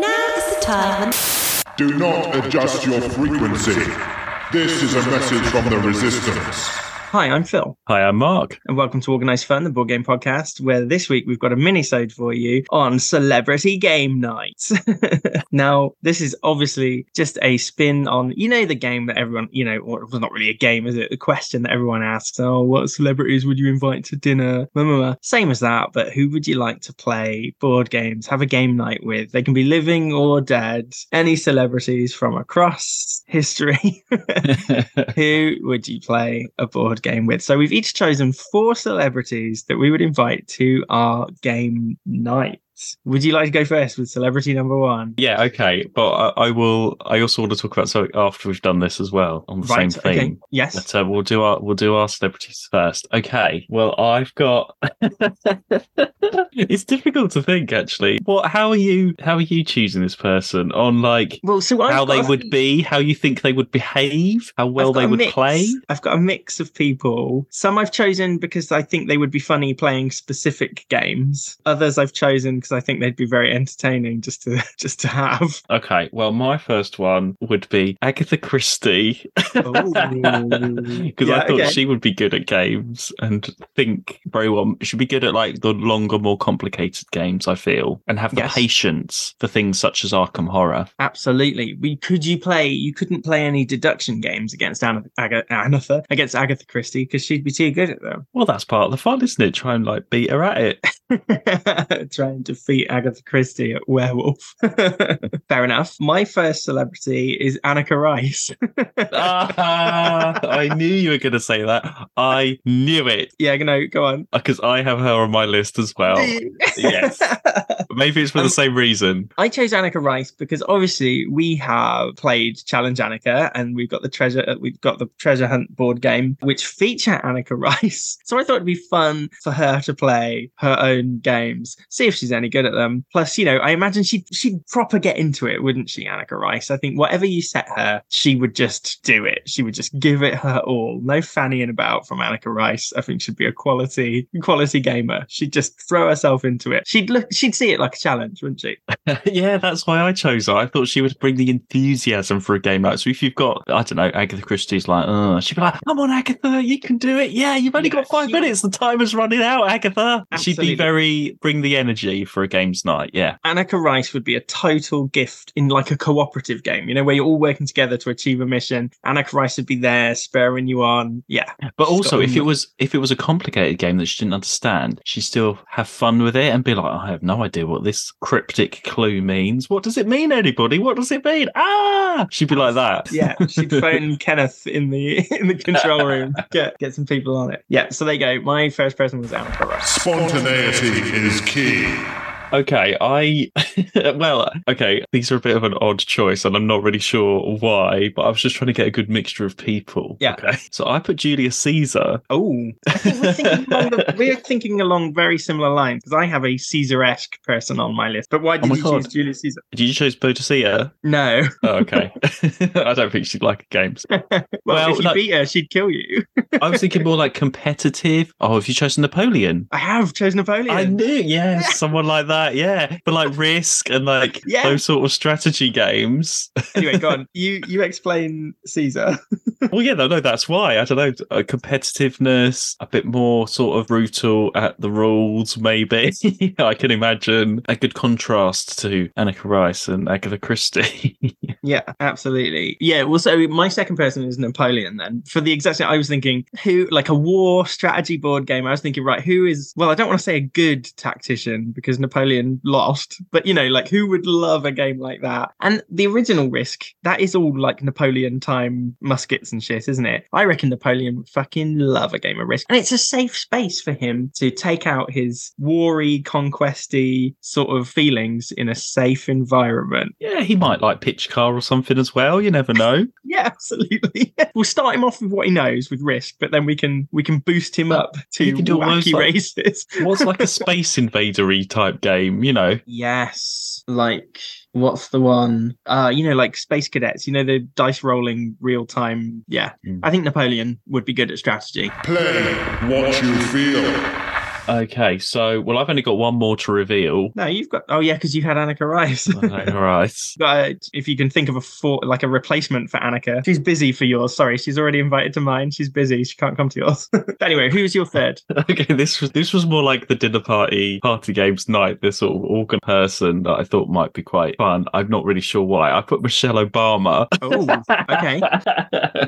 Now is the time when. Do not adjust your frequency. This is a message from the Resistance. Hi, I'm Phil, Hi, I'm Mark. and welcome to Organised Fun, the board game podcast, where this week we've got a mini-sode for you on Celebrity Game Night. now, this is obviously just a spin on, you know, the game that everyone, you know, or well, not really a game, is it? The question that everyone asks, oh, what celebrities would you invite to dinner? Blah, blah, blah. Same as that, but who would you like to play board games, have a game night with? They can be living or dead. Any celebrities from across history. who would you play a board game with? So we've each chosen four celebrities that we would invite to our game night. Would you like to go first with celebrity number one? yeah, okay, but I, I will. I also want to talk about something after we've done this as well on the right. same theme. Okay. Yes. But uh, we'll do our we'll do our celebrities first. Okay. Well, I've got. it's difficult to think actually. What? How are you? How are you choosing this person on like Well, so I've how they a- would be? How you think they would behave? How well they would mix. play? I've got a mix of people. Some I've chosen because I think they would be funny playing specific games. Others I've chosen because I think they'd be very entertaining just to just to have. Okay. Well, my first one would be Agatha Christie. because Yeah, I thought okay. she would be good at games and think very well. She'd be good at like the longer, more complicated games. I feel and have the Yes. patience for things such as Arkham Horror. Absolutely. We could you play? You couldn't play any deduction games against Anna, Aga, Anatha against Agatha Christie because she'd be too good at them. Well, that's part of the fun, isn't it? Try and like beat her at it. Try and defeat Agatha Christie at Werewolf. Fair enough. My first celebrity is Anneka Rice. ah, I knew you were going to say that. I knew it yeah, no, go on. because I have her on my list as well. yes. Maybe it's for Um, the same reason. I chose Anneka Rice because obviously we have played Challenge Anneka and we've got the treasure uh, we've got the treasure hunt board game which feature Anneka Rice. So I thought it'd be fun for her to play her own games, see if she's any good at them. Plus, you know, I imagine she'd she'd proper get into it, wouldn't she, Anneka Rice? I think whatever you set her, she would just do it. She would just give it her all. No fannying about from Anneka Rice. I think she'd be a quality quality gamer. She'd just throw herself into it. She'd look she'd see it like a challenge, wouldn't she? yeah, that's why I chose her. I thought she would bring the enthusiasm for a game like so. If you've got, I don't know, Agatha Christie's like, oh, she'd be like, "Come on, Agatha, you can do it. Yeah, you've only Yeah, got five she- minutes. The time is running out, Agatha." She'd be very bring the energy for a games night. Yeah, Anneka Rice would be a total gift in like a cooperative game, you know, where you're all working together to achieve a mission. Anneka Rice would be there, spurring you on. Yeah. but also if it was if it was a complicated game that she didn't understand, she'd still have fun with it and be like, "I have no idea what this cryptic clue means. What does it mean, anybody? What does it mean?" Ah, she'd be like that. Yeah. She'd phone Kenneth in the in the control room, get get some people on it. Yeah. So there you go. My first person was Anneka Rice. Spontaneity is key. Okay, I well, okay, these are a bit of an odd choice, and I'm not really sure why, but I was just trying to get a good mixture of people. Yeah. Okay. So I put Julius Caesar. Oh, I think we're thinking along, the, we're thinking along very similar lines because I have a Caesar-esque person on my list. But why oh did Oh you God. choose Julius Caesar? Did you choose Boadicea? No. Oh, okay. I don't think she'd like games. well, Well, if you no- beat her, she'd kill you. I was thinking more like competitive. Oh, have you chosen Napoleon? I have chosen Napoleon. I knew, yeah, someone like that, yeah. But like Risk and like Yeah. those sort of strategy games. anyway, go on. You you explain Caesar. well, yeah, no, no, that's why. I don't know, a uh, competitiveness, a bit more sort of brutal at the rules, maybe. I can imagine a good contrast to Anneka Rice and Agatha Christie. Yeah, absolutely. Yeah, well, so my second person is Napoleon then. For the exact same, I was thinking who, like a war strategy board game, I was thinking, right, who is, well, I don't want to say a good tactician because Napoleon lost, but you know, like who would love a game like that? And the original Risk, that is all like Napoleon time muskets and shit, isn't it? I reckon Napoleon would fucking love a game of Risk. And it's a safe space for him to take out his war-y, conquesty sort of feelings in a safe environment. yeah, he might like Pitchcar or something as well. You never know. Yeah, absolutely. we'll start him off with what he knows with risk, but then we can we can boost him up to you can do wacky like- races. What's like a space invader-y type game, you know? yes, like what's the one? Uh, you know, like space cadets. You know, the dice rolling real time. Yeah, Mm. I think Napoleon would be good at strategy. Play what you feel. Okay, so well, I've only got one more to reveal. No, you've got. Oh yeah, because you had Anneka Rice. All right. Uh, if you can think of a for, like a replacement for Anneka, she's busy for yours. Sorry, she's already invited to mine. She's busy. She can't come to yours. anyway, who's your third? Okay, this was this was more like the dinner party party games night. This sort of organ person that I thought might be quite fun. I'm not really sure why. I put Michelle Obama. Oh, okay.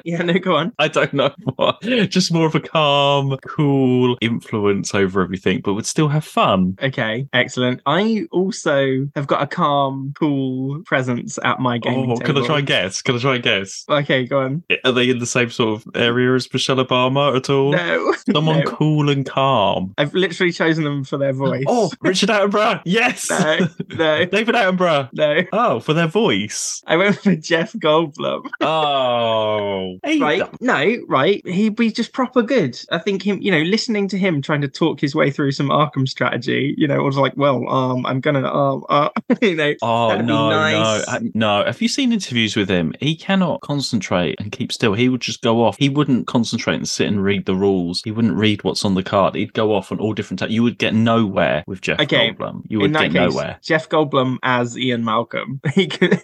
Yeah, no, go on. I don't know why. Just more of a calm, cool influence over everything, but would still have fun. Okay, excellent. I also have got a calm, cool presence at my game. Oh, can I try and guess? Can I try and guess? Okay, go on. Are they in the same sort of area as Michelle Obama at all? No, Someone no. cool and calm. I've literally chosen them for their voice. Oh, Richard Attenborough. Yes. no, no, David Attenborough. no. Oh, for their voice. I went for Jeff Goldblum. Oh. Right? No, right. He'd be just proper good. I think him, you know, listening to him trying to talk his way through some Arkham strategy, you know, it was like, well, um, I'm gonna, um, uh, you know, Oh no, nice. no, uh, no! Have you seen interviews with him? He cannot concentrate and keep still. He would just go off. He wouldn't concentrate and sit and read the rules. He wouldn't read what's on the card. He'd go off on all different. You would get nowhere with Jeff Okay, Goldblum. You would get case, nowhere. Jeff Goldblum as Ian Malcolm. He could.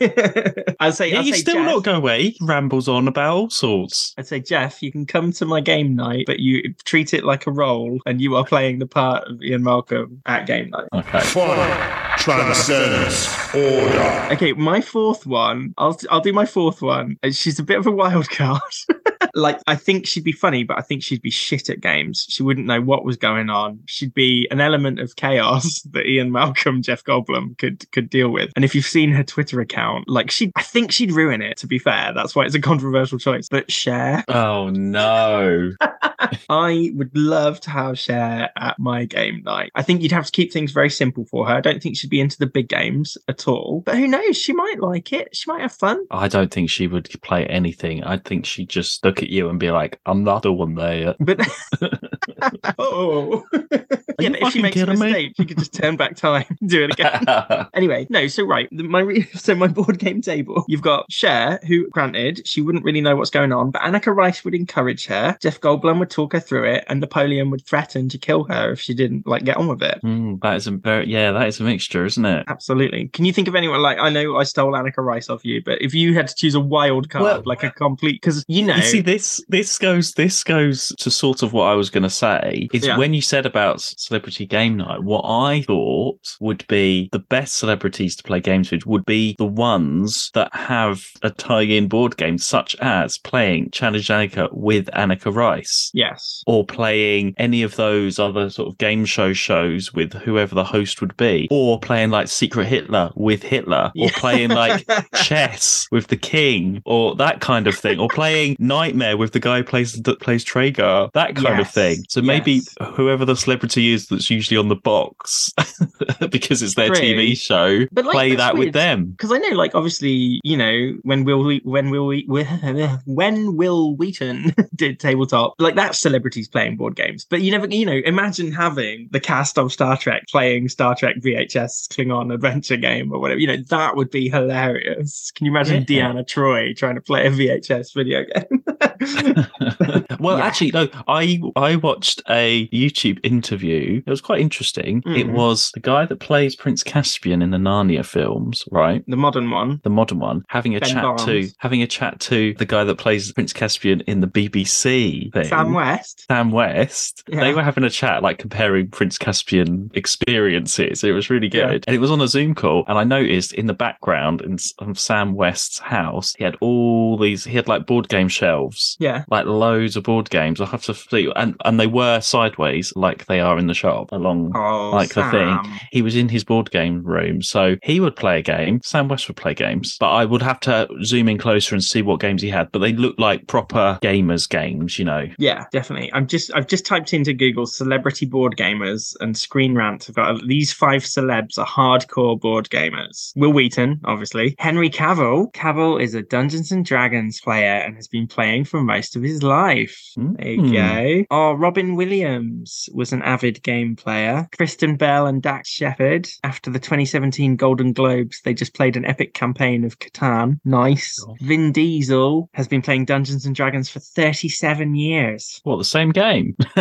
I'd say, Yeah, I'd you say still Jeff, not go away. He rambles on about all sorts. I'd say Jeff, you can come to my game night, but you treat it like a role, and you are playing the part of Ian Malcolm at game night. Okay. Fire transcends order. Okay, my fourth one. I'll I'll do my fourth one. Uh, She's a bit of a wild card. like I think she'd be funny, but I think she'd be shit at games. She wouldn't know what was going on. She'd be an element of chaos that Ian Malcolm, Jeff Goldblum could could deal with. And if you've seen her Twitter account, like she, I think she'd ruin it. To be fair, that's why it's a controversial choice. But Cher, Oh no! I would love to have Cher at my game night. I think you'd have to keep things very simple for her. I don't think she'd be into the big games at all. But who knows? She might like it. She might have fun. I don't think she would play anything. I think she'd just look at you and be like, "I'm not the one there." But oh, yeah, but if she makes a me? mistake, she could just turn back time and do it again. Anyway, no, so right, my re- so my board game table, you've got Cher, who granted she wouldn't really know what's going on, but Anneka Rice would encourage her. Jeff Goldblum would talk her through it, and Napoleon would threaten to kill her if she didn't like get on with it. Hmm, that is a very yeah. That is a mixture, isn't it? Absolutely. Can you think of anyone like I know I stole Anneka Rice off you, but if you had to choose a wild card, Well- like a complete, because you know, You see, this this this goes this goes to sort of what I was going to say. Is Yeah. when you said about celebrity game night, what I thought would be the best celebrities to play games with would be the ones that have a tie-in board game, such as playing Challenge Anneka with Anneka Rice. yes, Or playing any of those other sort of game show shows with whoever the host would be, or playing like Secret Hitler with Hitler, or Yeah. playing like chess with the king or that kind of thing or playing nightmare with the guy who plays that plays Traeger that kind of thing so maybe yes. whoever the celebrity is that's usually on the box because it's their True. TV show But, like, play that weird. with them because I know, like, obviously, you know, when Will we when Will we when Wil Wheaton did tabletop, like that's celebrities playing board games. But you never, you know, imagine having the cast of Star Trek playing Star Trek VHS Klingon adventure game or whatever. You know, that would be hilarious. Can you imagine Yeah. Deanna Troi trying to play a VHS video game? well Yeah. actually no i i watched a youtube interview it was quite interesting it Mm. was the guy that plays prince caspian in the narnia films right the modern one. the modern one, having a Ben chat Barnes. to having a chat to the guy that plays Prince Caspian in the BBC thing. Sam West. Sam West. Yeah. They were having a chat, like comparing Prince Caspian experiences. It was really good. Yeah. And it was on a Zoom call. And I noticed in the background in, Sam West's house, he had all these, he had like board game shelves. Yeah. Like loads of board games. I have to see, and and they were sideways, like they are in the shop, along Oh, like the thing. He was in his board game room, so he would play a game. Sam West would play games, but I would have to zoom in closer and see what games he had. But they looked like proper gamers games, you know. Yeah, definitely. I'm just I've just typed into Google celebrity board gamers and Screen Rant have got these five celebs are hardcore board gamers. Wil Wheaton, obviously. Henry Cavill. Cavill is a Dungeons and Dragons player and has been playing for most of his life. There you Hmm. go. Oh, Robin Williams was an avid game player. Kristen Bell and Dax Shepard. After the 2017 Golden Globes, they just played an epic campaign of Catan. Nice. Cool. Vin Diesel has been playing Dungeons and Dragons for 37 years. What the same game?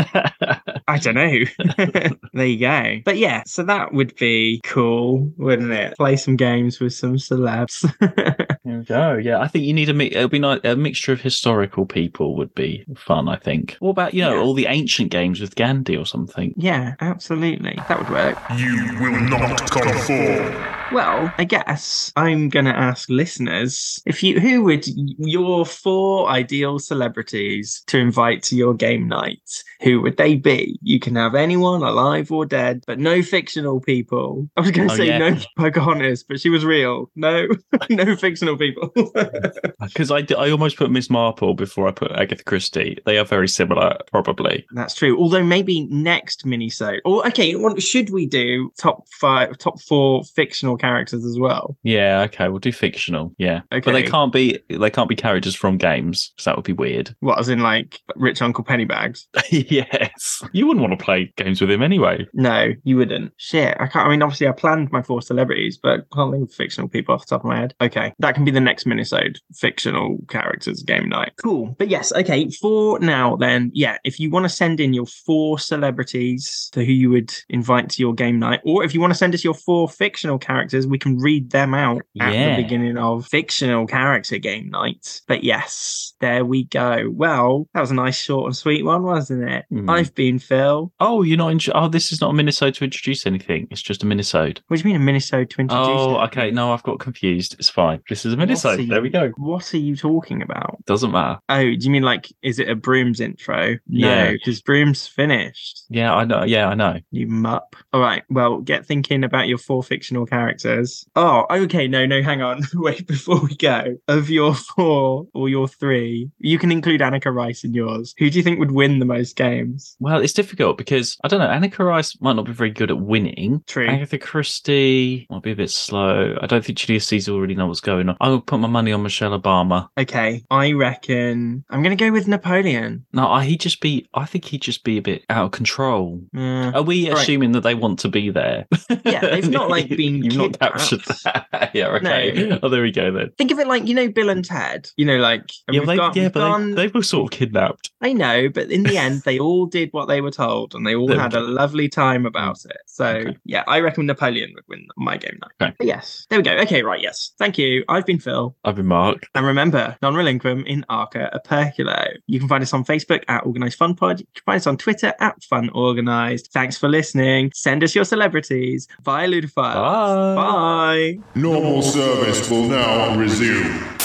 I don't know. there you go. But yeah, so that would be cool, wouldn't it? Play some games with some celebs. There we go. Yeah, I think you need a mix. It'll be nice. A mixture of historical people would be fun. I think. What about you know Yeah. all the ancient games with Gandhi or something? yeah, absolutely. That would work. You will not conform. Well, I guess I'm going to ask listeners if you who would your four ideal celebrities to invite to your game night? Who would they be? You can have anyone alive or dead, but no fictional people. I was going to Oh, say yeah. no Pocahontas, but she was real. No, no fictional people. Uh, because I, d- I almost put Miss Marple before I put Agatha Christie. They are very similar, probably. That's true. Although maybe next minisode, or okay, well, should we do top five, top four fictional characters as well? Yeah. Okay. We'll do fictional. Yeah. Okay. But they can't be. They can't be characters from games. Because that would be weird. What, as in like Rich Uncle Pennybags? yes. You wouldn't want to play games with him anyway. No, you wouldn't. Shit, I can't. I mean, obviously, I planned my four celebrities, but can't think of fictional people off the top of my head. Okay, that can be the next minisode. Fictional characters game night. Cool. But yes, okay. For now, then, yeah. If you want to send in your four celebrities to who you would invite to your game night, or if you want to send us your four fictional characters, we can read them out at Yeah. the beginning of fictional character game night. But yes, there we go. Well, that was a nice, short and sweet one, wasn't it? Hmm. I've been Phil. Oh, you're not. In- oh, this is not a minisode to introduce anything. It's just a minisode. What do you mean a minisode to introduce? Oh, it? okay. No, I've got confused. It's fine. This is a. There we go. What are you talking about? Doesn't matter. Oh, do you mean like, is it a Brooms intro? No, because Brooms finished. Yeah, I know. Yeah, I know. You mup. All right. Well, get thinking about your four fictional characters. Oh, okay. No, no, hang on. Wait, before we go, of your four or your three, you can include Anneka Rice in yours. Who do you think would win the most games? Well, it's difficult because I don't know. Anneka Rice might not be very good at winning. True. Agatha Christie might be a bit slow. I don't think Julius Caesar already know what's going on. I'll put my money on Michelle Obama. Okay. I reckon I'm going to go with Napoleon. No, I, he'd just be. I think he'd just be a bit out of control. Uh, Are we Right. assuming that they want to be there? Yeah, they've not, like, been You've not captured kidnapped. that. yeah. Okay. Oh, there we go then. think of it like, you know, Bill and Ted. You know, like, Yeah, they, got- yeah, but gone- they, they were sort of kidnapped. I know, but in the end, they all did what they were told, and they all There had a lovely time about it. So, Okay. yeah, I reckon Napoleon would win my game night. Okay. But yes, there we go. Okay, right, yes. Thank you. I've been Phil. I've been Mark. And remember, non relinquum in Arca Aperculo. You can find us on Facebook at Organised Fun Pod. You can find us on Twitter at Fun Organised. Thanks for listening. Send us your celebrities via Ludophile. Bye. Bye. Normal service will now resume.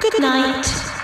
Good night.